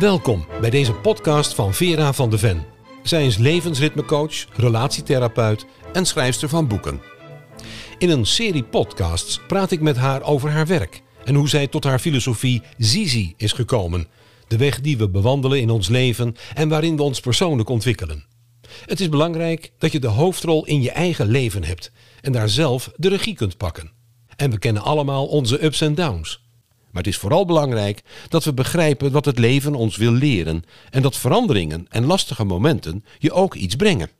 Welkom bij deze podcast van Vera van de Ven. Zij is levensritmecoach, relatietherapeut en schrijfster van boeken. In een serie podcasts praat ik met haar over haar werk en hoe zij tot haar filosofie Zizi is gekomen. De weg die we bewandelen in ons leven en waarin we ons persoonlijk ontwikkelen. Het is belangrijk dat je de hoofdrol in je eigen leven hebt en daar zelf de regie kunt pakken. En we kennen allemaal onze ups en downs. Maar het is vooral belangrijk dat we begrijpen wat het leven ons wil leren en dat veranderingen en lastige momenten je ook iets brengen.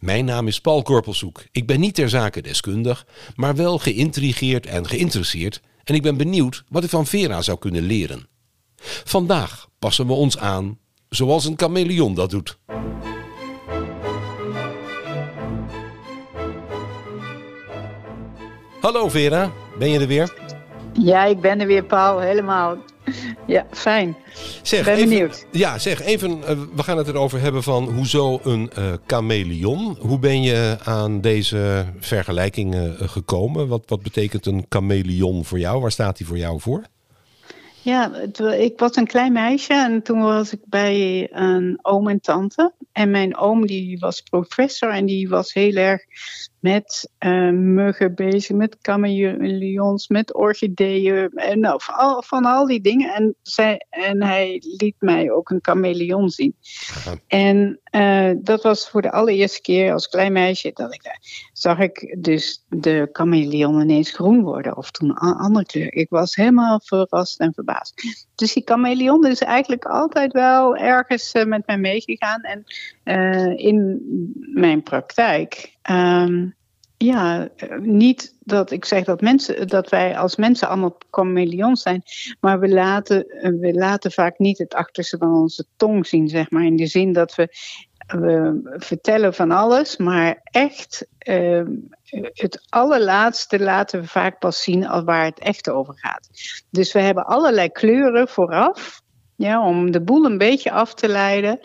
Mijn naam is Paul Korpelzoek. Ik ben niet ter zake deskundig, maar wel geïntrigeerd en geïnteresseerd en ik ben benieuwd wat ik van Vera zou kunnen leren. Vandaag passen we ons aan zoals een chameleon dat doet. Hallo Vera, ben je er weer? Ja, ik ben er weer, Paul. Helemaal. Ja, fijn. Zeg, ben even, benieuwd. Ja, zeg even. eh, we gaan het erover hebben van hoezo een eh chameleon. Hoe ben je aan deze vergelijking eh, gekomen? Wat, wat betekent een chameleon voor jou? Waar staat die voor jou voor? Ja, het, ik was een klein meisje en toen was ik bij een oom en tante. En mijn oom die was professor en die was heel erg met eh, muggen bezig, met chameleons, met orchideeën. En nou, van, al, van al die dingen. En, zij, en hij liet mij ook een chameleon zien. En eh, dat was voor de allereerste keer als klein meisje dat ik daar zag ik dus de chameleon ineens groen worden of toen een andere kleur. Ik was helemaal verrast en verbaasd. Dus die chameleon is eigenlijk altijd wel ergens eh, met mij meegegaan. En eh, in mijn praktijk, ehm, ja, niet dat ik zeg dat, mensen, dat wij als mensen allemaal chameleons zijn, maar we laten, we laten vaak niet het achterste van onze tong zien, zeg maar. In de zin dat we, we vertellen van alles, maar echt ehm, het allerlaatste laten we vaak pas zien als waar het echt over gaat. Dus we hebben allerlei kleuren vooraf, ja, om de boel een beetje af te leiden,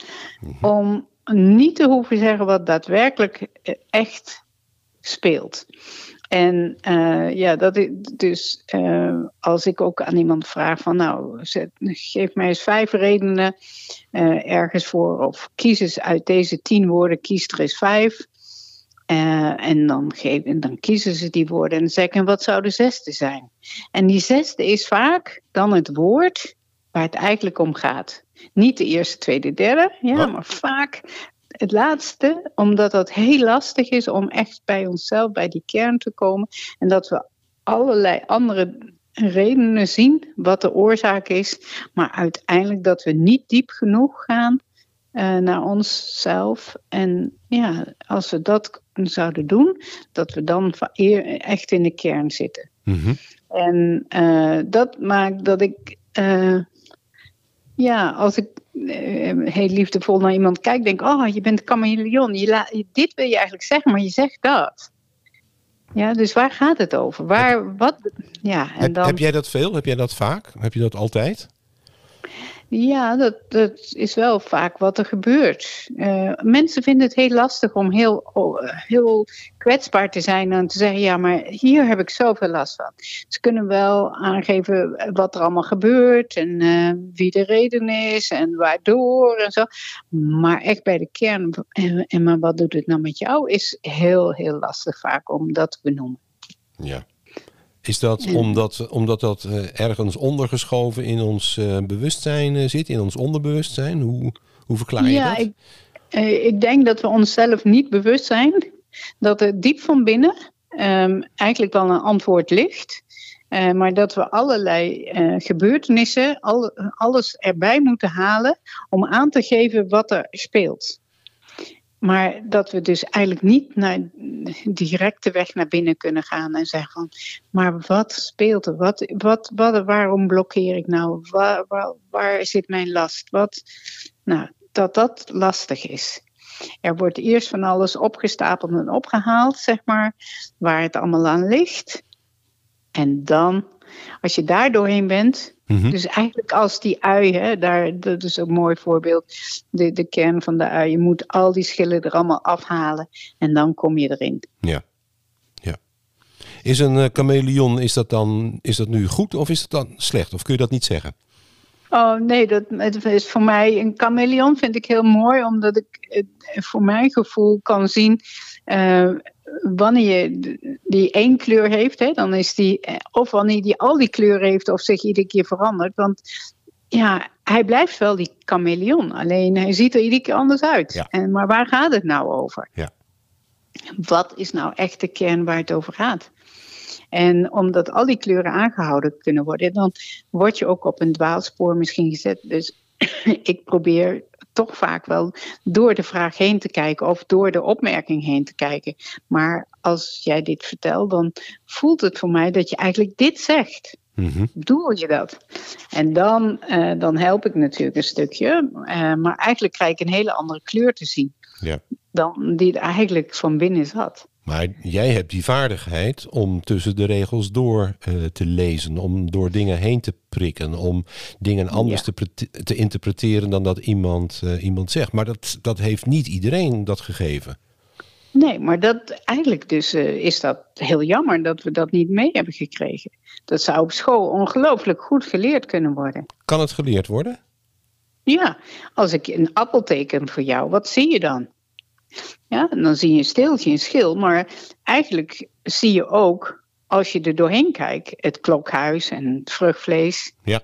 om niet te hoeven zeggen wat daadwerkelijk eh, echt speelt. En eh, ja, dat is dus eh, als ik ook aan iemand vraag van nou, geef mij eens vijf redenen ergens voor, of kies eens uit deze tien woorden, kies er eens vijf. En, dan geef, en dan kiezen ze die woorden en dan zeg ik, en wat zou de zesde zijn? En die zesde is vaak dan het woord waar het eigenlijk om gaat. Niet de eerste, tweede, derde, ja, Wat? maar vaak het laatste, omdat dat heel lastig is om echt bij onszelf, bij die kern te komen. En dat we allerlei andere redenen zien wat de oorzaak is, maar uiteindelijk dat we niet diep genoeg gaan eh, naar onszelf. En ja, als we dat zouden doen, dat we dan echt in de kern zitten. Mhm. En eh, dat maakt dat ik, eh, ja, als ik eh, heel liefdevol naar iemand kijk, denk: Oh, je bent een chameleon. Je la- dit wil je eigenlijk zeggen, maar je zegt dat. Ja, dus waar gaat het over? Waar, wat, ja, en Heb, dan, heb jij dat veel? Heb jij dat vaak? Heb je dat altijd? Ja, dat, dat is wel vaak wat er gebeurt. Eh, mensen vinden het heel lastig om heel, oh, heel kwetsbaar te zijn en te zeggen: ja, maar hier heb ik zoveel last van. Ze kunnen wel aangeven wat er allemaal gebeurt en eh, wie de reden is en waardoor en zo. Maar echt bij de kern, en, en maar wat doet het nou met jou, is heel, heel lastig vaak om dat te benoemen. Ja. Is dat omdat, omdat dat eh, ergens ondergeschoven in ons eh, bewustzijn eh, zit, in ons onderbewustzijn? Hoe, hoe verklaar je ja, dat? Ik, ik denk dat we onszelf niet bewust zijn dat er diep van binnen ehm, eigenlijk wel een antwoord ligt. Maar dat we allerlei gebeurtenissen, al, alles erbij moeten halen om aan te geven wat er speelt. Maar dat we dus eigenlijk niet naar directe weg naar binnen kunnen gaan en zeggen van, maar wat speelt er? Wat, wat, wat, waarom blokkeer ik nou? Waar, waar, waar zit mijn last? Wat, nou, dat dat lastig is. Er wordt eerst van alles opgestapeld en opgehaald, zeg maar, waar het allemaal aan ligt. En dan, als je daar doorheen bent, Mhm. dus eigenlijk als die ui, hè, daar, dat is een mooi voorbeeld, de, de kern van de ui. Je moet al die schillen er allemaal afhalen en dan kom je erin. Ja. ja. Is een uh, chameleon, is dat dan is dat nu goed of is dat dan slecht? Of kun je dat niet zeggen? Oh nee, dat het is voor mij een chameleon vind ik heel mooi, omdat ik het voor mijn gevoel kan zien wanneer je die één kleur heeft, hè, dan is die, of wanneer die al die kleuren heeft of zich iedere keer verandert. Want ja, hij blijft wel die chameleon, alleen hij ziet er iedere keer anders uit. Ja. En, maar waar gaat het nou over? Ja. Wat is nou echt de kern waar het over gaat? En omdat al die kleuren aangehouden kunnen worden, dan word je ook op een dwaalspoor misschien gezet. Dus ik probeer toch vaak wel door de vraag heen te kijken of door de opmerking heen te kijken. Maar als jij dit vertelt, dan voelt het voor mij dat je eigenlijk dit zegt. Mm Doe je dat? En dan, uh, dan help ik natuurlijk een stukje. Uh, maar eigenlijk krijg ik een hele andere kleur te zien. Ja. Dan die er eigenlijk van binnen zat. Maar jij hebt die vaardigheid om tussen de regels door uh, te lezen, om door dingen heen te prikken, om dingen anders Ja. te, te interpreteren dan dat iemand, uh, iemand zegt. Maar dat, dat heeft niet iedereen dat gegeven. Nee, maar dat, eigenlijk dus uh, is dat heel jammer dat we dat niet mee hebben gekregen. Dat zou op school ongelooflijk goed geleerd kunnen worden. Kan het geleerd worden? Ja, als ik een appel teken voor jou, wat zie je dan? Ja, en dan zie je een steeltje, een schil. Maar eigenlijk zie je ook, als je er doorheen kijkt, het klokhuis en het vruchtvlees. Ja.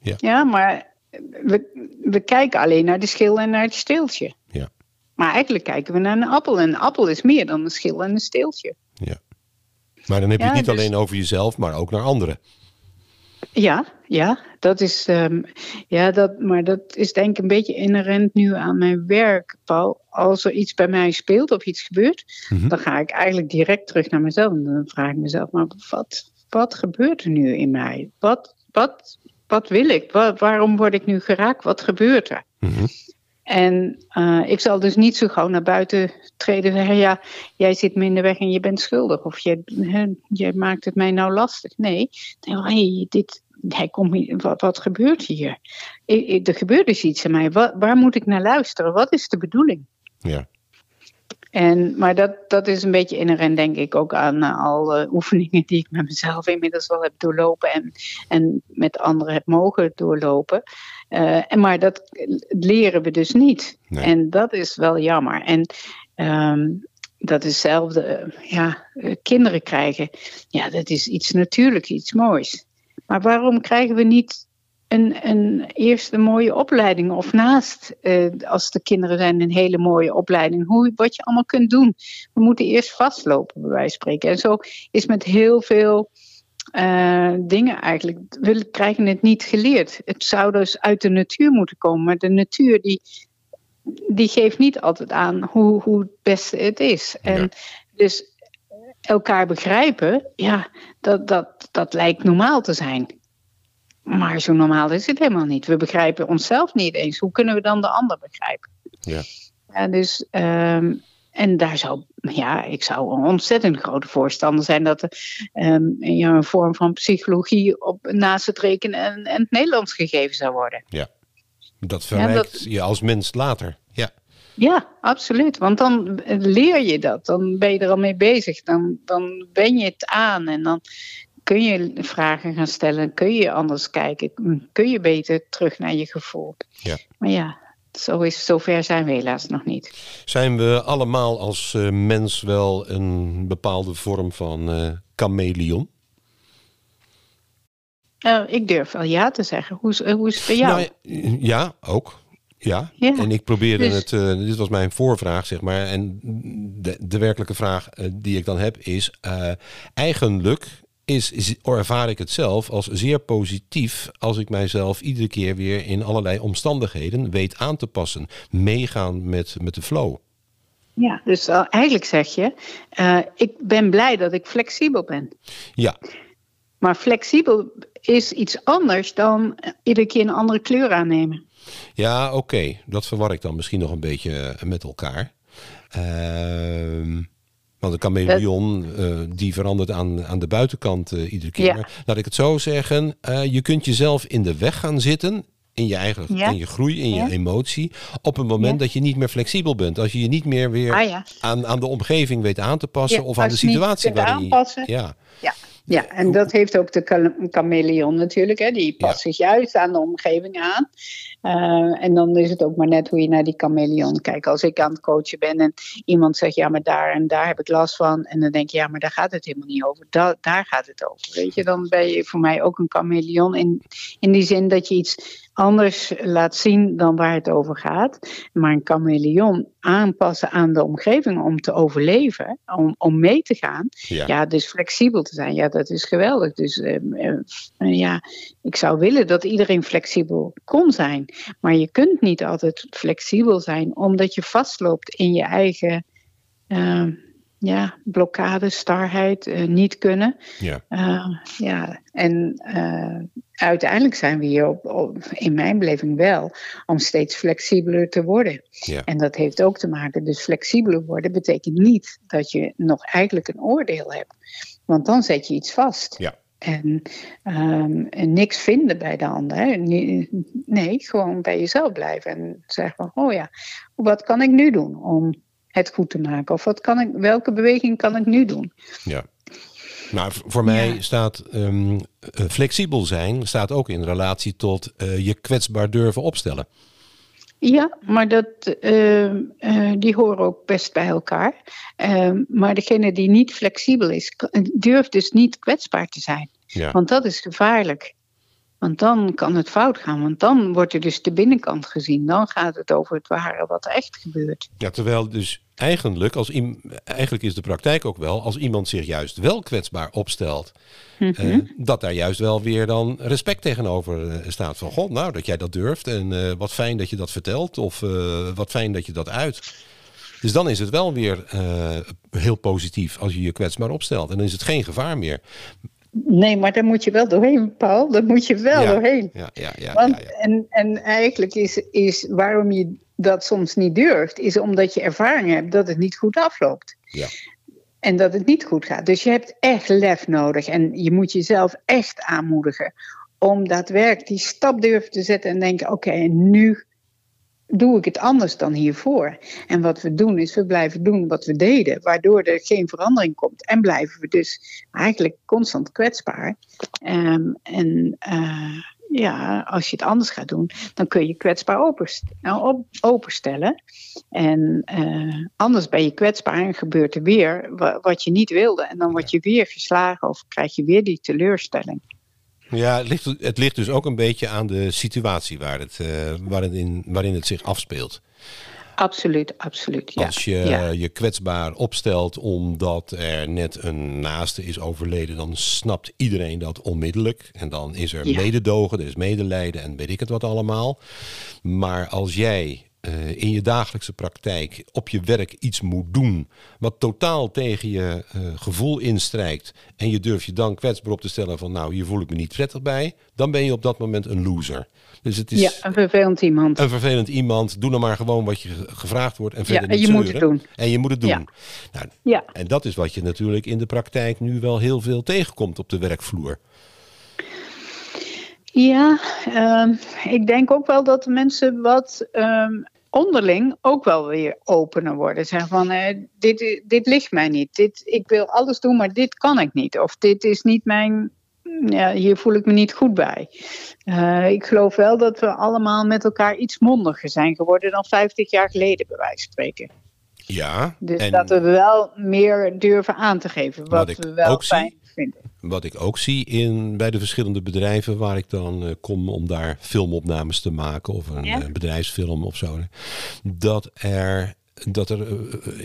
Ja, ja maar we, we kijken alleen naar de schil en naar het steeltje. Ja. Maar eigenlijk kijken we naar een appel. En een appel is meer dan een schil en een steeltje. Ja. Maar dan heb je Ja, het niet dus- alleen over jezelf, maar ook naar anderen. Ja, ja, dat is, ehm, ja dat, maar dat is denk ik een beetje inherent nu aan mijn werk, Paul. Als er iets bij mij speelt of iets gebeurt, Mhm. dan ga ik eigenlijk direct terug naar mezelf. En dan vraag ik mezelf, maar wat, wat gebeurt er nu in mij? Wat, wat, wat wil ik? Wa- waarom word ik nu geraakt? Wat gebeurt er? Mhm. En eh, ik zal dus niet zo gauw naar buiten treden en zeggen: Ja, jij zit me in de weg en je bent schuldig. Of jij, hè, jij maakt het mij nou lastig. Nee, nee hey, dit, hij komt wat, wat gebeurt hier? Ik, ik- er gebeurt dus iets in mij. Wa- waar moet ik naar luisteren? Wat is de bedoeling? Ja. En, maar dat, dat is een beetje inherent, denk ik, ook aan uh, alle oefeningen die ik met mezelf inmiddels wel heb doorlopen en, en met anderen heb mogen doorlopen. Uh, en, maar dat leren we dus niet. Nee. En dat is wel jammer. En um, dat is hetzelfde, uh, ja, kinderen krijgen. Ja, dat is iets natuurlijks, iets moois. Maar waarom krijgen we niet een, een eerst een mooie opleiding of naast, uh, als de kinderen zijn, een hele mooie opleiding. Hoe, wat je allemaal kunt doen. We moeten eerst vastlopen, bij wijze van spreken. En zo is met heel veel uh, dingen eigenlijk. We krijgen het niet geleerd. Het zou dus uit de natuur moeten komen. Maar de natuur die, die geeft niet altijd aan hoe, hoe het beste het is. En Ja. dus elkaar begrijpen, ja, dat, dat, dat lijkt normaal te zijn. Maar zo normaal is het helemaal niet. We begrijpen onszelf niet eens. Hoe kunnen we dan de ander begrijpen? Ja. ja dus, um, en daar zou, ja, ik zou een ontzettend grote voorstander zijn dat er um, ja, een vorm van psychologie op, naast het rekenen en, en het Nederlands gegeven zou worden. Ja. Dat verrijkt ja, dat... je als mens later. Ja. Ja, absoluut. Want dan leer je dat. Dan ben je er al mee bezig. Dan, dan ben je het aan en dan kun je vragen gaan stellen, kun je anders kijken, kun je beter terug naar je gevoel. Ja. Maar ja, zo is, zover zijn we helaas nog niet. Zijn we allemaal als uh, mens wel een bepaalde vorm van uh, chameleon? Uh, ik durf wel ja te zeggen. Hoe, hoe is het bij jou? Nou, ja, ook. Ja. ja. en ik probeerde dus... het, uh, dit was mijn voorvraag, zeg maar. En de, de werkelijke vraag uh, die ik dan heb is, uh, eigenlijk is, is, ervaar ik het zelf als zeer positief als ik mijzelf iedere keer weer in allerlei omstandigheden weet aan te passen. Meegaan met, met de flow. Ja, dus eigenlijk zeg je, ik ben blij dat ik flexibel ben. Ja. Maar flexibel is iets anders dan iedere keer een andere kleur aannemen. Ja, oké. Okay. Dat verwar ik dan misschien nog een beetje met elkaar. Uh, want een chameleon uh, die verandert aan, aan de buitenkant uh, iedere keer. Ja. Maar laat ik het zo zeggen. Je kunt jezelf in de weg gaan zitten in je eigen in je groei, in je emotie, op een moment dat je niet meer flexibel bent. Als je je niet meer weer ah, aan, aan de omgeving weet aan te passen of aan de situatie waarin je. Ja. ja. Ja, en dat heeft ook de chameleon natuurlijk. Hè. Die past zich juist aan de omgeving aan. Uh, en dan is het ook maar net hoe je naar die chameleon kijkt. Als ik aan het coachen ben en iemand zegt, ja, maar daar en daar heb ik last van. En dan denk je, ja, maar daar gaat het helemaal niet over. Da daar gaat het over. Weet je, dan ben je voor mij ook een chameleon. In, in die zin dat je iets anders laat zien dan waar het over gaat. Maar een chameleon aanpassen aan de omgeving om te overleven, om, om mee te gaan. Ja. dus flexibel te zijn, ja, dat is geweldig. Dus uh, ja, ik zou willen dat iedereen flexibel kon zijn. Maar je kunt niet altijd flexibel zijn, omdat je vastloopt in je eigen. Ja, blokkade, starheid, uh, niet kunnen. Ja. Uh, ja, en uh, uiteindelijk zijn we hier op, in mijn beleving wel om steeds flexibeler te worden. Ja. En dat heeft ook te maken, dus flexibeler worden betekent niet dat je nog eigenlijk een oordeel hebt. Want dan zet je iets vast. Ja. En, um, en niks vinden bij de ander. Nee, gewoon bij jezelf blijven en zeggen van, oh ja, wat kan ik nu doen om het goed te maken? Of wat kan ik, welke beweging kan ik nu doen? Ja. Nou, voor mij staat um, flexibel zijn staat ook in relatie tot uh, je kwetsbaar durven opstellen. Ja, maar dat, uh, uh, die horen ook best bij elkaar. Uh, maar degene die niet flexibel is, durft dus niet kwetsbaar te zijn. Ja. Want dat is gevaarlijk. Want dan kan het fout gaan. Want dan wordt er dus de binnenkant gezien. Dan gaat het over het ware wat echt gebeurt. Ja, terwijl dus eigenlijk, als eigenlijk is de praktijk ook wel, als iemand zich juist wel kwetsbaar opstelt, mm dat daar juist wel weer dan respect tegenover eh, staat. Van god, nou dat jij dat durft en uh, wat fijn dat je dat vertelt of wat fijn dat je dat uit. Dus dan is het wel weer heel positief als je je kwetsbaar opstelt. En dan is het geen gevaar meer. Nee, maar daar moet je wel doorheen, Paul. Daar moet je wel doorheen. Ja, ja, ja, Want, En, en eigenlijk is, is waarom je dat soms niet durft, is omdat je ervaring hebt dat het niet goed afloopt. Ja. En dat het niet goed gaat. Dus je hebt echt lef nodig. En je moet jezelf echt aanmoedigen om daadwerkelijk die stap durven te zetten en denken: oké, nu doe ik het anders dan hiervoor. En wat we doen is, we blijven doen wat we deden, waardoor er geen verandering komt. En blijven we dus eigenlijk constant kwetsbaar. Um, en uh, ja, als je het anders gaat doen, dan kun je kwetsbaar nou, openstellen. En uh, anders ben je kwetsbaar en gebeurt er weer wat je niet wilde. En dan word je weer geslagen of krijg je weer die teleurstelling. Ja, het ligt, het ligt dus ook een beetje aan de situatie waar het, uh, waarin, waarin het zich afspeelt. Absoluut, absoluut. Ja. Als je je kwetsbaar opstelt omdat er net een naaste is overleden, dan snapt iedereen dat onmiddellijk. En dan is er mededogen, er is medelijden en weet ik het wat allemaal. Maar als jij uh, in je dagelijkse praktijk op je werk iets moet doen wat totaal tegen je uh, gevoel instrijkt en je durft je dan kwetsbaar op te stellen van nou hier voel ik me niet prettig bij, dan ben je op dat moment een loser. Dus het is ja, een vervelend iemand. Een vervelend iemand. Doe dan maar gewoon wat je gevraagd wordt en verder ja, en je moet het doen. En je moet het doen. Ja. Nou, ja. En dat is wat je natuurlijk in de praktijk nu wel heel veel tegenkomt op de werkvloer. Ja, uh, ik denk ook wel dat mensen wat um, onderling ook wel weer opener worden. Zeggen van, eh, dit, dit ligt mij niet. Dit, ik wil alles doen, maar dit kan ik niet. Of dit is niet mijn... Ja, hier voel ik me niet goed bij. Uh, ik geloof wel dat we allemaal met elkaar iets mondiger zijn geworden dan 50 jaar geleden, bij wijze van spreken. Ja. Dus en dat we wel meer durven aan te geven wat, wat we wel fijn vinden. Wat ik ook zie in, bij de verschillende bedrijven waar ik dan uh, kom om daar filmopnames te maken of een ja? uh, bedrijfsfilm of zo. Dat er, dat er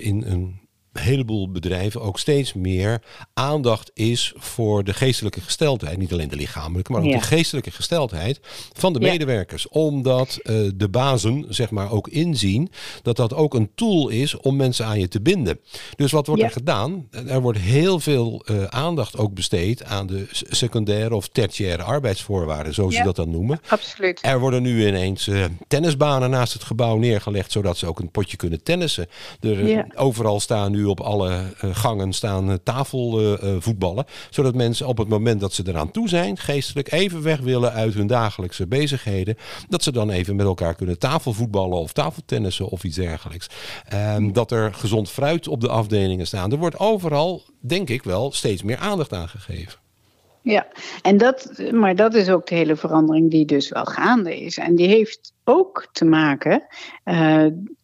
in een heleboel bedrijven ook steeds meer aandacht is voor de geestelijke gesteldheid. Niet alleen de lichamelijke, maar ook de geestelijke gesteldheid van de medewerkers. Omdat uh, de bazen, zeg maar, ook inzien dat dat ook een tool is om mensen aan je te binden. Dus wat wordt er gedaan? Er wordt heel veel uh, aandacht ook besteed aan de secundaire of tertiaire arbeidsvoorwaarden, zoals ze dat dan noemen. Absoluut. Er worden nu ineens uh, tennisbanen naast het gebouw neergelegd, zodat ze ook een potje kunnen tennissen. Er, overal staan nu op alle gangen staan tafelvoetballen. zodat mensen op het moment dat ze eraan toe zijn, geestelijk even weg willen uit hun dagelijkse bezigheden. Dat ze dan even met elkaar kunnen tafelvoetballen of tafeltennissen of iets dergelijks. Ehm, dat er gezond fruit op de afdelingen staan. Er wordt overal, denk ik wel, steeds meer aandacht aan gegeven. Ja, en dat, maar dat is ook de hele verandering die dus wel gaande is. En die heeft ook te maken,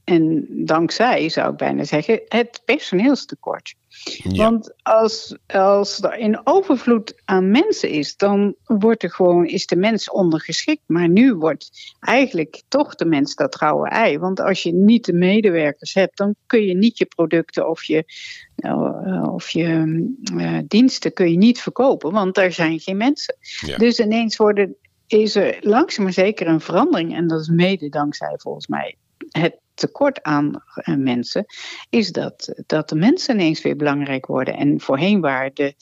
en dankzij zou ik bijna zeggen, het personeelstekort. Want als, als er in overvloed aan mensen is, dan wordt er gewoon, is de mens ondergeschikt. Maar nu wordt eigenlijk toch de mens dat trouwe ei. Want als je niet de medewerkers hebt, dan kun je niet je producten of je, uh, of je uh, diensten kun je niet verkopen, want er zijn geen mensen. Dus ineens worden, is er langzaam maar zeker een verandering. En dat is mede dankzij volgens mij het tekort aan uh, mensen, is dat, dat de mensen ineens weer belangrijk worden. En voorheen waren de,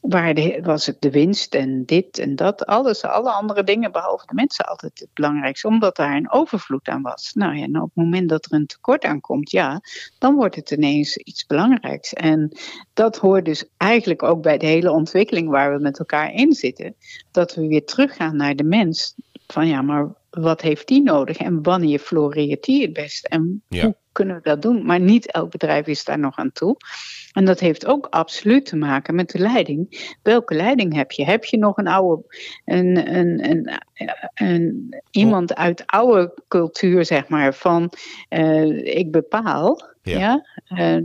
waar de, was het de winst en dit en dat, alles, alle andere dingen behalve de mensen altijd het belangrijkste, omdat daar een overvloed aan was. Nou ja, en op het moment dat er een tekort aankomt, ja, dan wordt het ineens iets belangrijks. En dat hoort dus eigenlijk ook bij de hele ontwikkeling waar we met elkaar in zitten, dat we weer teruggaan naar de mens. Van ja, maar wat heeft die nodig en wanneer floreert die het best? En hoe kunnen we dat doen? Maar niet elk bedrijf is daar nog aan toe. En dat heeft ook absoluut te maken met de leiding. Welke leiding heb je? Heb je nog een oude, een, een, een, een iemand uit oude cultuur, zeg maar, van uh, ik bepaal? Ja. Uh,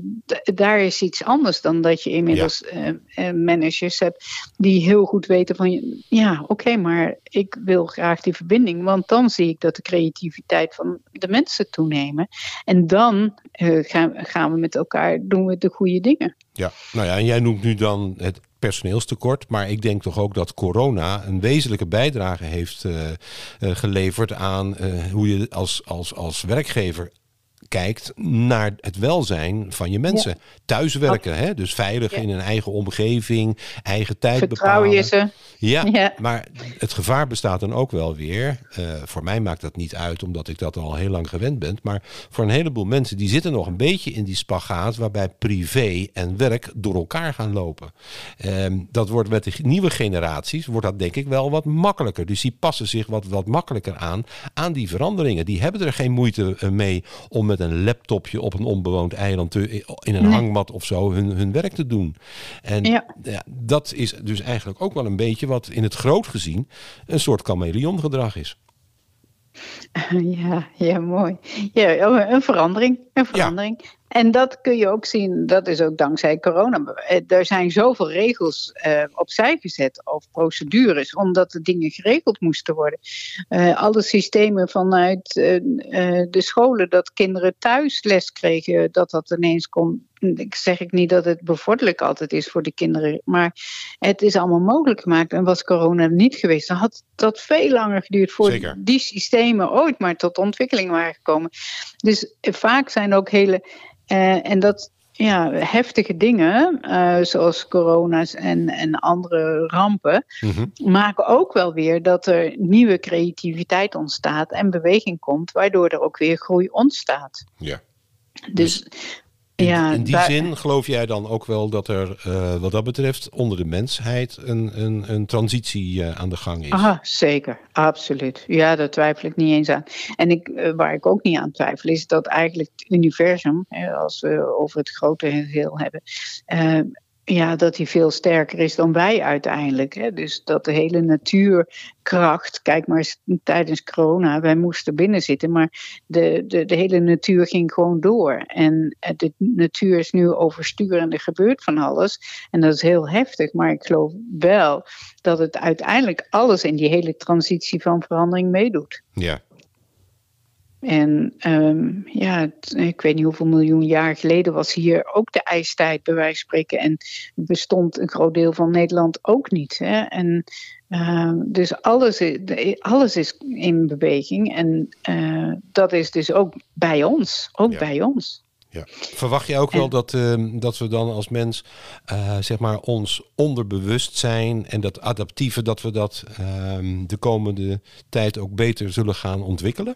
daar is iets anders dan dat je inmiddels ja. uh, managers hebt die heel goed weten van ja, oké, maar ik wil graag die verbinding, want dan zie ik dat de creativiteit van de mensen toenemen. En dan gaan, gaan we met elkaar doen we de goede dingen. Ja, nou ja, en jij noemt nu dan het personeelstekort. Maar ik denk toch ook dat corona een wezenlijke bijdrage heeft uh, uh, geleverd aan uh, hoe je als, als, als werkgever kijkt naar het welzijn van je mensen. Thuiswerken, hè? dus veilig in een eigen omgeving, eigen tijd Vertrouw bepalen. je ze. Ja, ja, maar het gevaar bestaat dan ook wel weer. Uh, voor mij maakt dat niet uit, omdat ik dat al heel lang gewend ben. Maar voor een heleboel mensen, die zitten nog een beetje in die spagaat... waarbij privé en werk door elkaar gaan lopen. Uh, dat wordt met de nieuwe generaties, wordt dat denk ik wel wat makkelijker. Dus die passen zich wat, wat makkelijker aan, aan die veranderingen. Die hebben er geen moeite eh, mee om met een laptopje op een onbewoond eiland te, in een nee. hangmat of zo hun, hun werk te doen. En ja. ja. dat is dus eigenlijk ook wel een beetje wat in het groot gezien een soort chameleongedrag is. Ja, ja, mooi. Ja, oh, een verandering. Een verandering. Ja. En dat kun je ook zien, dat is ook dankzij corona. Er zijn zoveel regels uh, opzij gezet of procedures, omdat de dingen geregeld moesten worden. Uh, alle systemen vanuit uh, de scholen, dat kinderen thuis les kregen, dat dat ineens kon. Ik zeg ik niet dat het bevorderlijk altijd is voor de kinderen, maar het is allemaal mogelijk gemaakt. En was corona niet geweest, dan had dat veel langer geduurd voor Zeker. die systemen ooit maar tot ontwikkeling waren gekomen. Dus vaak zijn ook hele uh, en dat ja, heftige dingen, uh, zoals corona's en, en andere rampen, mm-hmm. maken ook wel weer dat er nieuwe creativiteit ontstaat en beweging komt, waardoor er ook weer groei ontstaat. Ja. Dus, in, ja, in die daar, zin geloof jij dan ook wel dat er uh, wat dat betreft onder de mensheid een, een, een transitie uh, aan de gang is? Aha, zeker, absoluut. Ja, daar twijfel ik niet eens aan. En ik, uh, waar ik ook niet aan twijfel is dat eigenlijk het universum, als we over het grote geheel hebben, ja, dat hij veel sterker is dan wij uiteindelijk. Hè? Dus dat de hele natuurkracht, kijk maar eens tijdens corona, wij moesten binnen zitten, maar de, de, de hele natuur ging gewoon door. En de natuur is nu overstuur en er gebeurt van alles. En dat is heel heftig, maar ik geloof wel dat het uiteindelijk alles in die hele transitie van verandering meedoet. Ja, en um, ja, ik weet niet hoeveel miljoen jaar geleden was hier ook de ijstijd, bij wijze van spreken. En bestond een groot deel van Nederland ook niet. Hè? En uh, dus alles is, alles is in beweging. En uh, dat is dus ook bij ons. Ook ja. bij ons. Ja. Verwacht je ook wel dat, uh, dat we dan als mens uh, zeg maar ons onderbewustzijn en dat adaptieve, dat we dat de komende tijd ook beter zullen gaan ontwikkelen?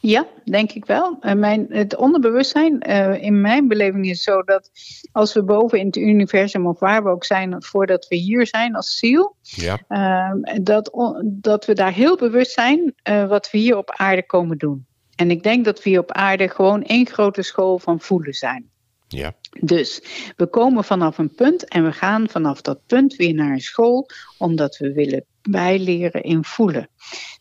Ja, denk ik wel. Uh, mijn, het onderbewustzijn, uh, in mijn beleving is zo dat als we boven in het universum of waar we ook zijn, voordat we hier zijn als ziel, ja. uh, dat, dat we daar heel bewust zijn wat we hier op aarde komen doen. En ik denk dat we hier op aarde gewoon één grote school van voelen zijn. Ja. Dus we komen vanaf een punt en we gaan vanaf dat punt weer naar een school, omdat we willen bijleren in voelen.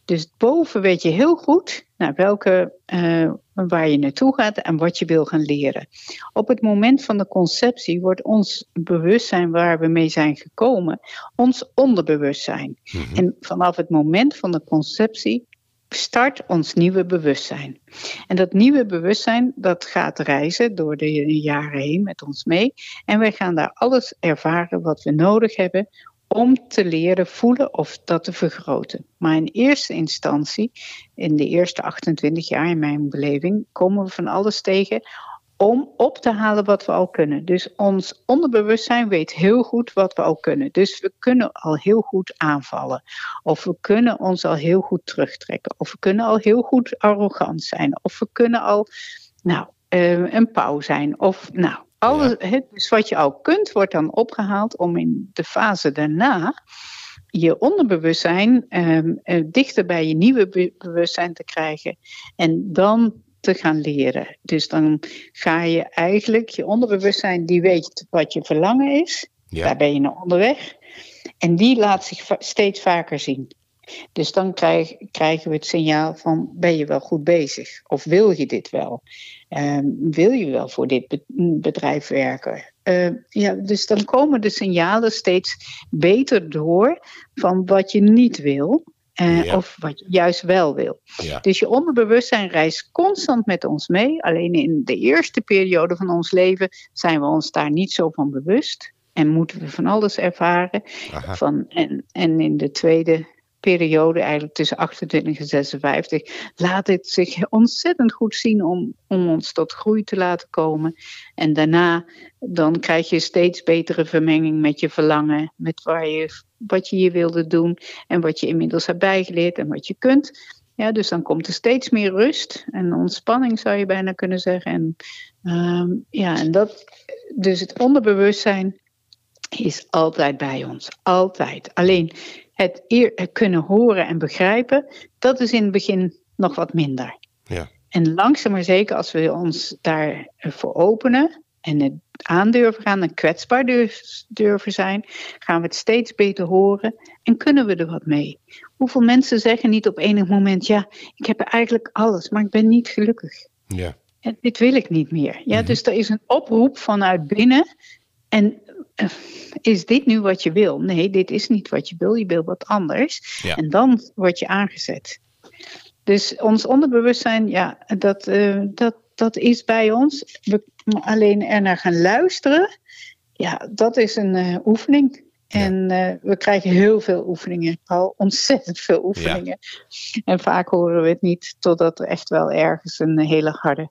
Dus boven weet je heel goed naar welke, uh, waar je naartoe gaat en wat je wil gaan leren. Op het moment van de conceptie wordt ons bewustzijn waar we mee zijn gekomen, ons onderbewustzijn. Mhm. En vanaf het moment van de conceptie start ons nieuwe bewustzijn. En dat nieuwe bewustzijn, dat gaat reizen door de jaren heen met ons mee. En wij gaan daar alles ervaren wat we nodig hebben om te leren voelen of dat te vergroten. Maar in eerste instantie, in de eerste 28 jaar in mijn beleving, komen we van alles tegen om op te halen wat we al kunnen. Dus ons onderbewustzijn weet heel goed wat we al kunnen. Dus we kunnen al heel goed aanvallen. Of we kunnen ons al heel goed terugtrekken. Of we kunnen al heel goed arrogant zijn. Of we kunnen al nou, uh, een pauw zijn. Of nou, alles, dus wat je al kunt, wordt dan opgehaald om in de fase daarna je onderbewustzijn uh, dichter bij je nieuwe bewustzijn te krijgen. En dan te gaan leren. Dus dan ga je eigenlijk, je onderbewustzijn die weet wat je verlangen is. Daar ben je naar onderweg. En die laat zich steeds vaker zien. Dus dan krijg, krijgen we het signaal van ben je wel goed bezig? Of wil je dit wel? Uh, wil je wel voor dit bedrijf werken? Uh, ja, dus dan komen de signalen steeds beter door van wat je niet wil. Uh, Of wat je juist wel wil. Ja. Dus je onderbewustzijn reist constant met ons mee. Alleen in de eerste periode van ons leven zijn we ons daar niet zo van bewust. En moeten we van alles ervaren. Van, en, en in de tweede periode, eigenlijk tussen 28 en 56, laat het zich ontzettend goed zien om, om ons tot groei te laten komen. En daarna dan krijg je steeds betere vermenging met je verlangen, met waar je, wat je hier wilde doen en wat je inmiddels hebt bijgeleerd en wat je kunt. Ja, dus dan komt er steeds meer rust en ontspanning, zou je bijna kunnen zeggen. En, uh, ja, en dat, dus het onderbewustzijn is altijd bij ons. Altijd. Alleen het, eer, kunnen horen en begrijpen, dat is in het begin nog wat minder. Ja. En langzaam maar zeker, als we ons daarvoor openen en het aandurven gaan en kwetsbaar durven zijn, gaan we het steeds beter horen en kunnen we er wat mee. Hoeveel mensen zeggen niet op enig moment: Ja, ik heb eigenlijk alles, maar ik ben niet gelukkig. Ja. En dit wil ik niet meer. Ja, mhm. Dus er is een oproep vanuit binnen. En is dit nu wat je wil? Nee, dit is niet wat je wil. Je wil wat anders. En dan word je aangezet. Dus ons onderbewustzijn, ja, dat, uh, dat, dat is bij ons. We alleen er naar gaan luisteren, ja, dat is een uh, oefening. En uh, we krijgen heel veel oefeningen, al ontzettend veel oefeningen. Ja. En vaak horen we het niet totdat er echt wel ergens een hele harde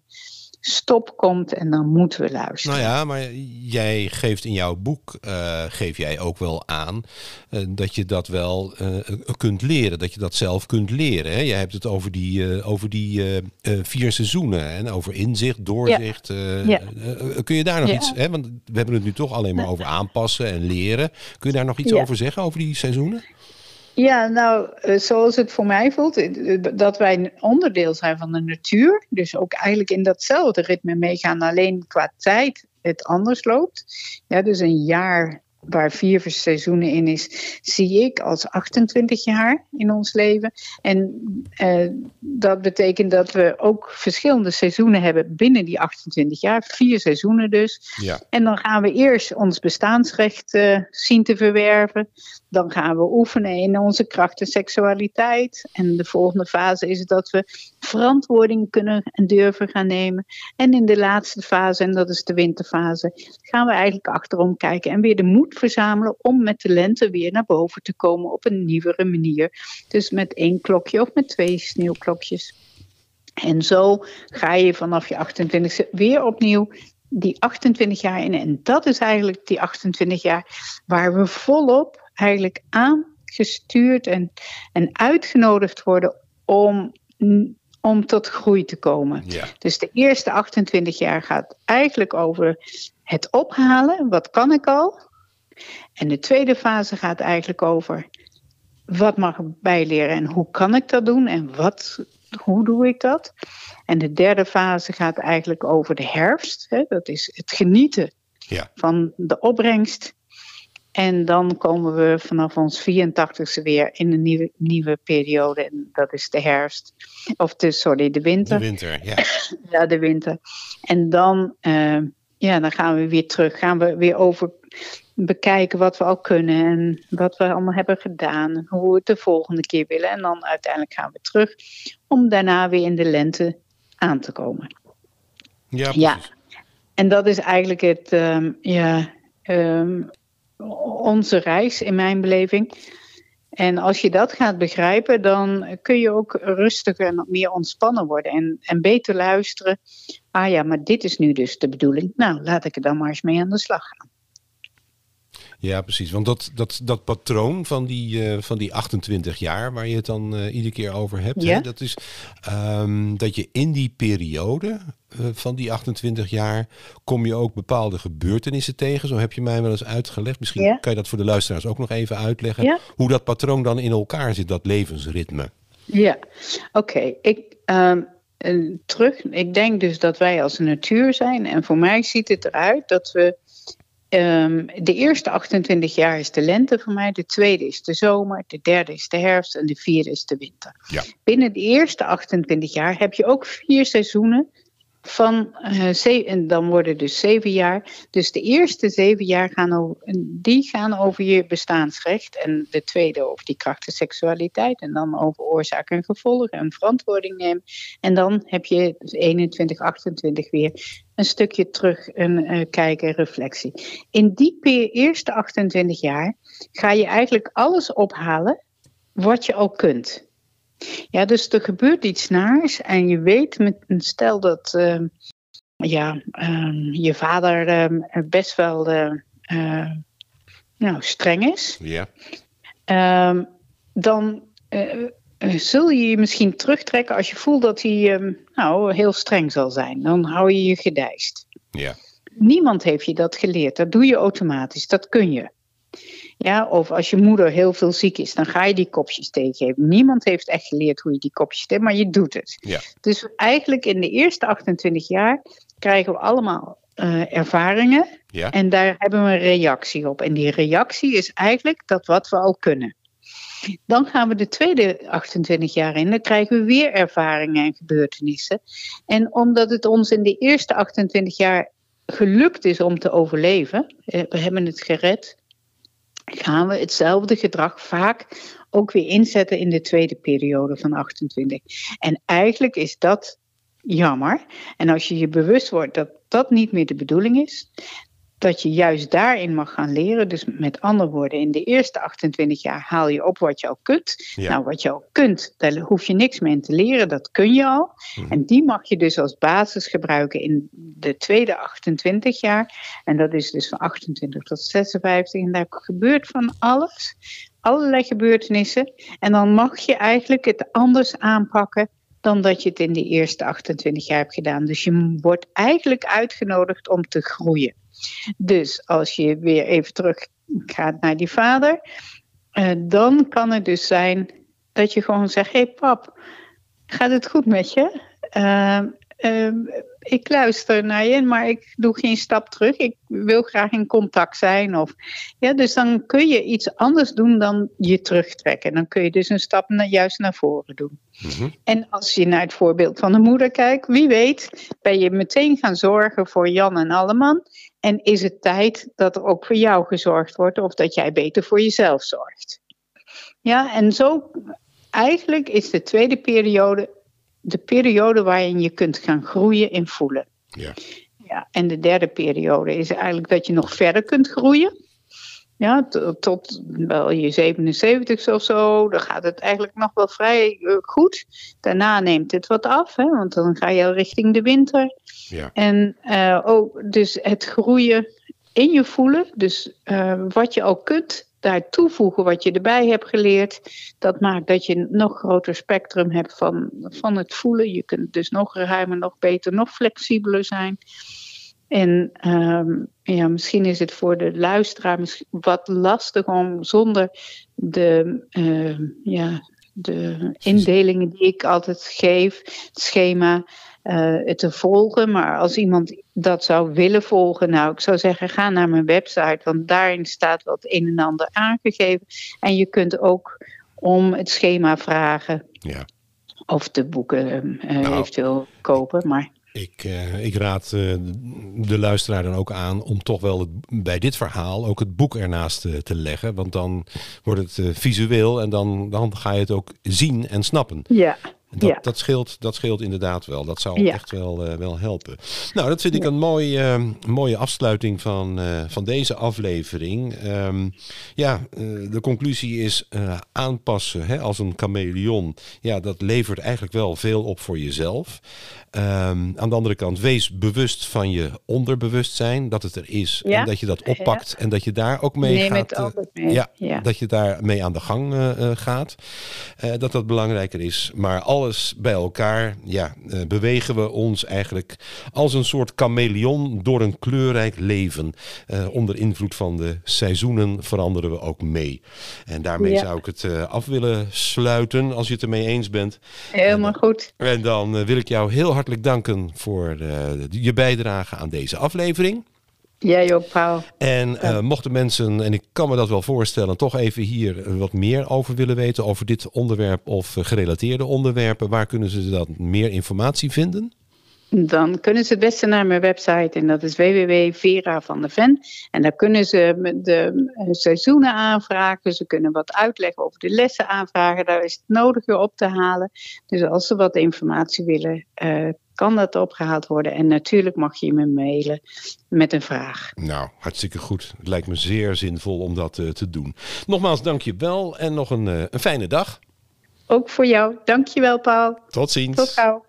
stop komt en dan moeten we luisteren. Nou ja, maar jij geeft in jouw boek, uh, geef jij ook wel aan uh, dat je dat wel uh, kunt leren, dat je dat zelf kunt leren. Hè? Jij hebt het over die, over die vier seizoenen en over inzicht, doorzicht. Ja. Ja. kun je daar nog iets, hè? want we hebben het nu toch alleen maar over aanpassen en leren. Kun je daar nog iets over zeggen, over die seizoenen? Ja, nou, eh, zoals het voor mij voelt, eh, dat wij een onderdeel zijn van de natuur. Dus ook eigenlijk in datzelfde ritme meegaan, alleen qua tijd het anders loopt. Ja, dus een jaar waar vier seizoenen in is, zie ik als 28 jaar in ons leven. En uh, dat betekent dat we ook verschillende seizoenen hebben binnen die 28 jaar. Vier seizoenen dus. Ja. En dan gaan we eerst ons bestaansrecht uh, zien te verwerven. Dan gaan we oefenen in onze kracht en seksualiteit. En de volgende fase is dat we verantwoording kunnen en durven gaan nemen. En in de laatste fase, en dat is de winterfase, gaan we eigenlijk achterom kijken en weer de moed verzamelen om met de lente weer naar boven te komen op een nieuwere manier. Dus met één klokje of met twee sneeuwklokjes. En zo ga je vanaf je 28e weer opnieuw die 28 jaar in. En dat is eigenlijk die 28 jaar waar we volop eigenlijk aangestuurd en, en uitgenodigd worden om om tot groei te komen. Ja. Dus de eerste 28 jaar gaat eigenlijk over het ophalen. Wat kan ik al? En de tweede fase gaat eigenlijk over wat mag ik bijleren en hoe kan ik dat doen en wat, hoe doe ik dat? En de derde fase gaat eigenlijk over de herfst. Hè? Dat is het genieten Ja. van de opbrengst. En dan komen we vanaf ons 84ste weer in een nieuwe, nieuwe periode. En dat is de herfst. Of de, sorry, de winter. De winter, ja. Ja, de winter. En dan, eh, ja, dan gaan we weer terug. Gaan we weer over bekijken wat we al kunnen. En wat we allemaal hebben gedaan. Hoe we het de volgende keer willen. En dan uiteindelijk gaan we terug. Om daarna weer in de lente aan te komen. Ja, Ja. En dat is eigenlijk het, ehm, ja, ehm, onze reis in mijn beleving. En als je dat gaat begrijpen, dan kun je ook rustiger en meer ontspannen worden. En, en beter luisteren. Ah ja, maar dit is nu dus de bedoeling. Nou, laat ik er dan maar eens mee aan de slag gaan. Ja, precies. Want dat, dat, dat patroon van die, eh, van die 28 jaar, waar je het dan eh, iedere keer over hebt, hè, dat is ehm, dat je in die periode eh, van die 28 jaar kom je ook bepaalde gebeurtenissen tegen. Zo heb je mij wel eens uitgelegd. Misschien kan je dat voor de luisteraars ook nog even uitleggen. Hoe dat patroon dan in elkaar zit, dat levensritme. Ja, oké. Ik ehm, eh, terug. Ik denk dus dat wij als natuur zijn. En voor mij ziet het eruit dat we. Ehm, de eerste 28 jaar is de lente voor mij, de tweede is de zomer, de derde is de herfst en de vierde is de winter. Ja. Binnen de eerste 28 jaar heb je ook vier seizoenen van eh, ze- en dan worden dus zeven jaar. Dus de eerste zeven jaar gaan over, die gaan over je bestaansrecht. En de tweede over die kracht en seksualiteit. En dan over oorzaak en gevolg en verantwoording nemen. En dan heb je 21, 28 weer een stukje terug een eh, kijken, reflectie. In die eerste 28 jaar ga je eigenlijk alles ophalen wat je al kunt. Ja, dus er gebeurt iets naars en je weet, met, stel dat ehm, ja, ehm, je vader ehm, best wel eh, eh, nou, streng is, Ja. Dan eh, zul je je misschien terugtrekken als je voelt dat hij nou, heel streng zal zijn. Dan hou je je gedijst. Ja. Niemand heeft je dat geleerd. Dat doe je automatisch. Dat kun je. Ja, of als je moeder heel veel ziek is, dan ga je die kopjes thee geven. Niemand heeft echt geleerd hoe je die kopjes thee, maar je doet het. Ja. Dus eigenlijk in de eerste 28 jaar krijgen we allemaal eh, ervaringen Ja. en daar hebben we een reactie op. En die reactie is eigenlijk dat wat we al kunnen. Dan gaan we de tweede 28 jaar in, dan krijgen we weer ervaringen en gebeurtenissen. En omdat het ons in de eerste 28 jaar gelukt is om te overleven, eh, we hebben het gered, gaan we hetzelfde gedrag vaak ook weer inzetten in de tweede periode van 28. En eigenlijk is dat jammer. En als je je bewust wordt dat dat niet meer de bedoeling is, dat je juist daarin mag gaan leren. Dus met andere woorden, in de eerste 28 jaar haal je op wat je al kunt. Ja. Nou, wat je al kunt, daar hoef je niks mee in te leren, dat kun je al. Mhm. En die mag je dus als basis gebruiken in de tweede 28 jaar. En dat is dus van 28 tot 56. En daar gebeurt van alles, allerlei gebeurtenissen. En dan mag je eigenlijk het anders aanpakken dan dat je het in de eerste 28 jaar hebt gedaan. Dus je wordt eigenlijk uitgenodigd om te groeien. Dus als je weer even terug gaat naar die vader, eh, dan kan het dus zijn dat je gewoon zegt: Hé hey pap, gaat het goed met je? Uh, uh, ik luister naar je, maar ik doe geen stap terug. Ik wil graag in contact zijn. Of, ja, dus dan kun je iets anders doen dan je terugtrekken. Dan kun je dus een stap naar, juist naar voren doen. Mhm. En als je naar het voorbeeld van de moeder kijkt, wie weet, ben je meteen gaan zorgen voor Jan en Alleman. En is het tijd dat er ook voor jou gezorgd wordt of dat jij beter voor jezelf zorgt. Ja, en zo eigenlijk is de tweede periode de periode waarin je kunt gaan groeien in voelen. Ja. Ja, en de derde periode is eigenlijk dat je nog verder kunt groeien. Ja, tot, tot wel je 77 of zo, dan gaat het eigenlijk nog wel vrij uh, goed. Daarna neemt het wat af, hè, want dan ga je al richting de winter. Ja. En uh, ook dus het groeien in je voelen, dus uh, wat je al kunt, daar toevoegen wat je erbij hebt geleerd. Dat maakt dat je een nog groter spectrum hebt van, van het voelen. Je kunt dus nog ruimer, nog beter, nog flexibeler zijn. En ehm, ja, misschien is het voor de luisteraar wat lastig om zonder de, uh, ja, de indelingen die ik altijd geef, het schema, uh, het te volgen. Maar als iemand dat zou willen volgen, nou, ik zou zeggen, ga naar mijn website, want daarin staat wat een en ander aangegeven. En je kunt ook om het schema vragen. Ja. Of de boeken uh, nou, eventueel kopen. Maar ik, uh, ik raad uh, de luisteraar dan ook aan om toch wel bij dit verhaal ook het boek ernaast te, te leggen. Want dan wordt het visueel en dan, dan ga je het ook zien en snappen. Ja. Dat, ja. dat, scheelt, dat scheelt inderdaad wel. Dat zou ja. echt wel, uh, wel helpen. Nou, dat vind ik een mooie, uh, mooie afsluiting van, uh, van deze aflevering. Um, ja, de conclusie is aanpassen hè, als een chameleon. Ja, dat levert eigenlijk wel veel op voor jezelf. Um, aan de andere kant, wees bewust van je onderbewustzijn. Dat het er is. Ja. En dat je dat oppakt. En dat je daar ook mee Neem gaat. Het altijd mee. Ja, Dat je daar mee aan de gang gaat. dat dat belangrijker is. Maar alles bij elkaar, ja, uh, bewegen we ons eigenlijk als een soort chameleon door een kleurrijk leven. Uh, onder invloed van de seizoenen veranderen we ook mee. En daarmee ja. zou ik het uh, af willen sluiten, als je het ermee eens bent. Helemaal goed. En dan wil ik jou heel hartelijk danken voor je bijdrage aan deze aflevering. Jij ook, Paul. En uh, mochten mensen, en ik kan me dat wel voorstellen, toch even hier wat meer over willen weten, over dit onderwerp of gerelateerde onderwerpen, waar kunnen ze dan meer informatie vinden? Dan kunnen ze het beste naar mijn website en dat is www.vera van de Ven. En daar kunnen ze de seizoenen aanvragen. Ze kunnen wat uitleggen over de lessen aanvragen. Daar is het nodige op te halen. Dus als ze wat informatie willen, uh, kan dat opgehaald worden. En natuurlijk mag je me mailen met een vraag. Nou, hartstikke goed. Het lijkt me zeer zinvol om dat uh, te doen. Nogmaals, dank je wel en nog een, uh, een fijne dag. Ook voor jou. Dank je wel, Paul. Tot ziens. Tot gauw.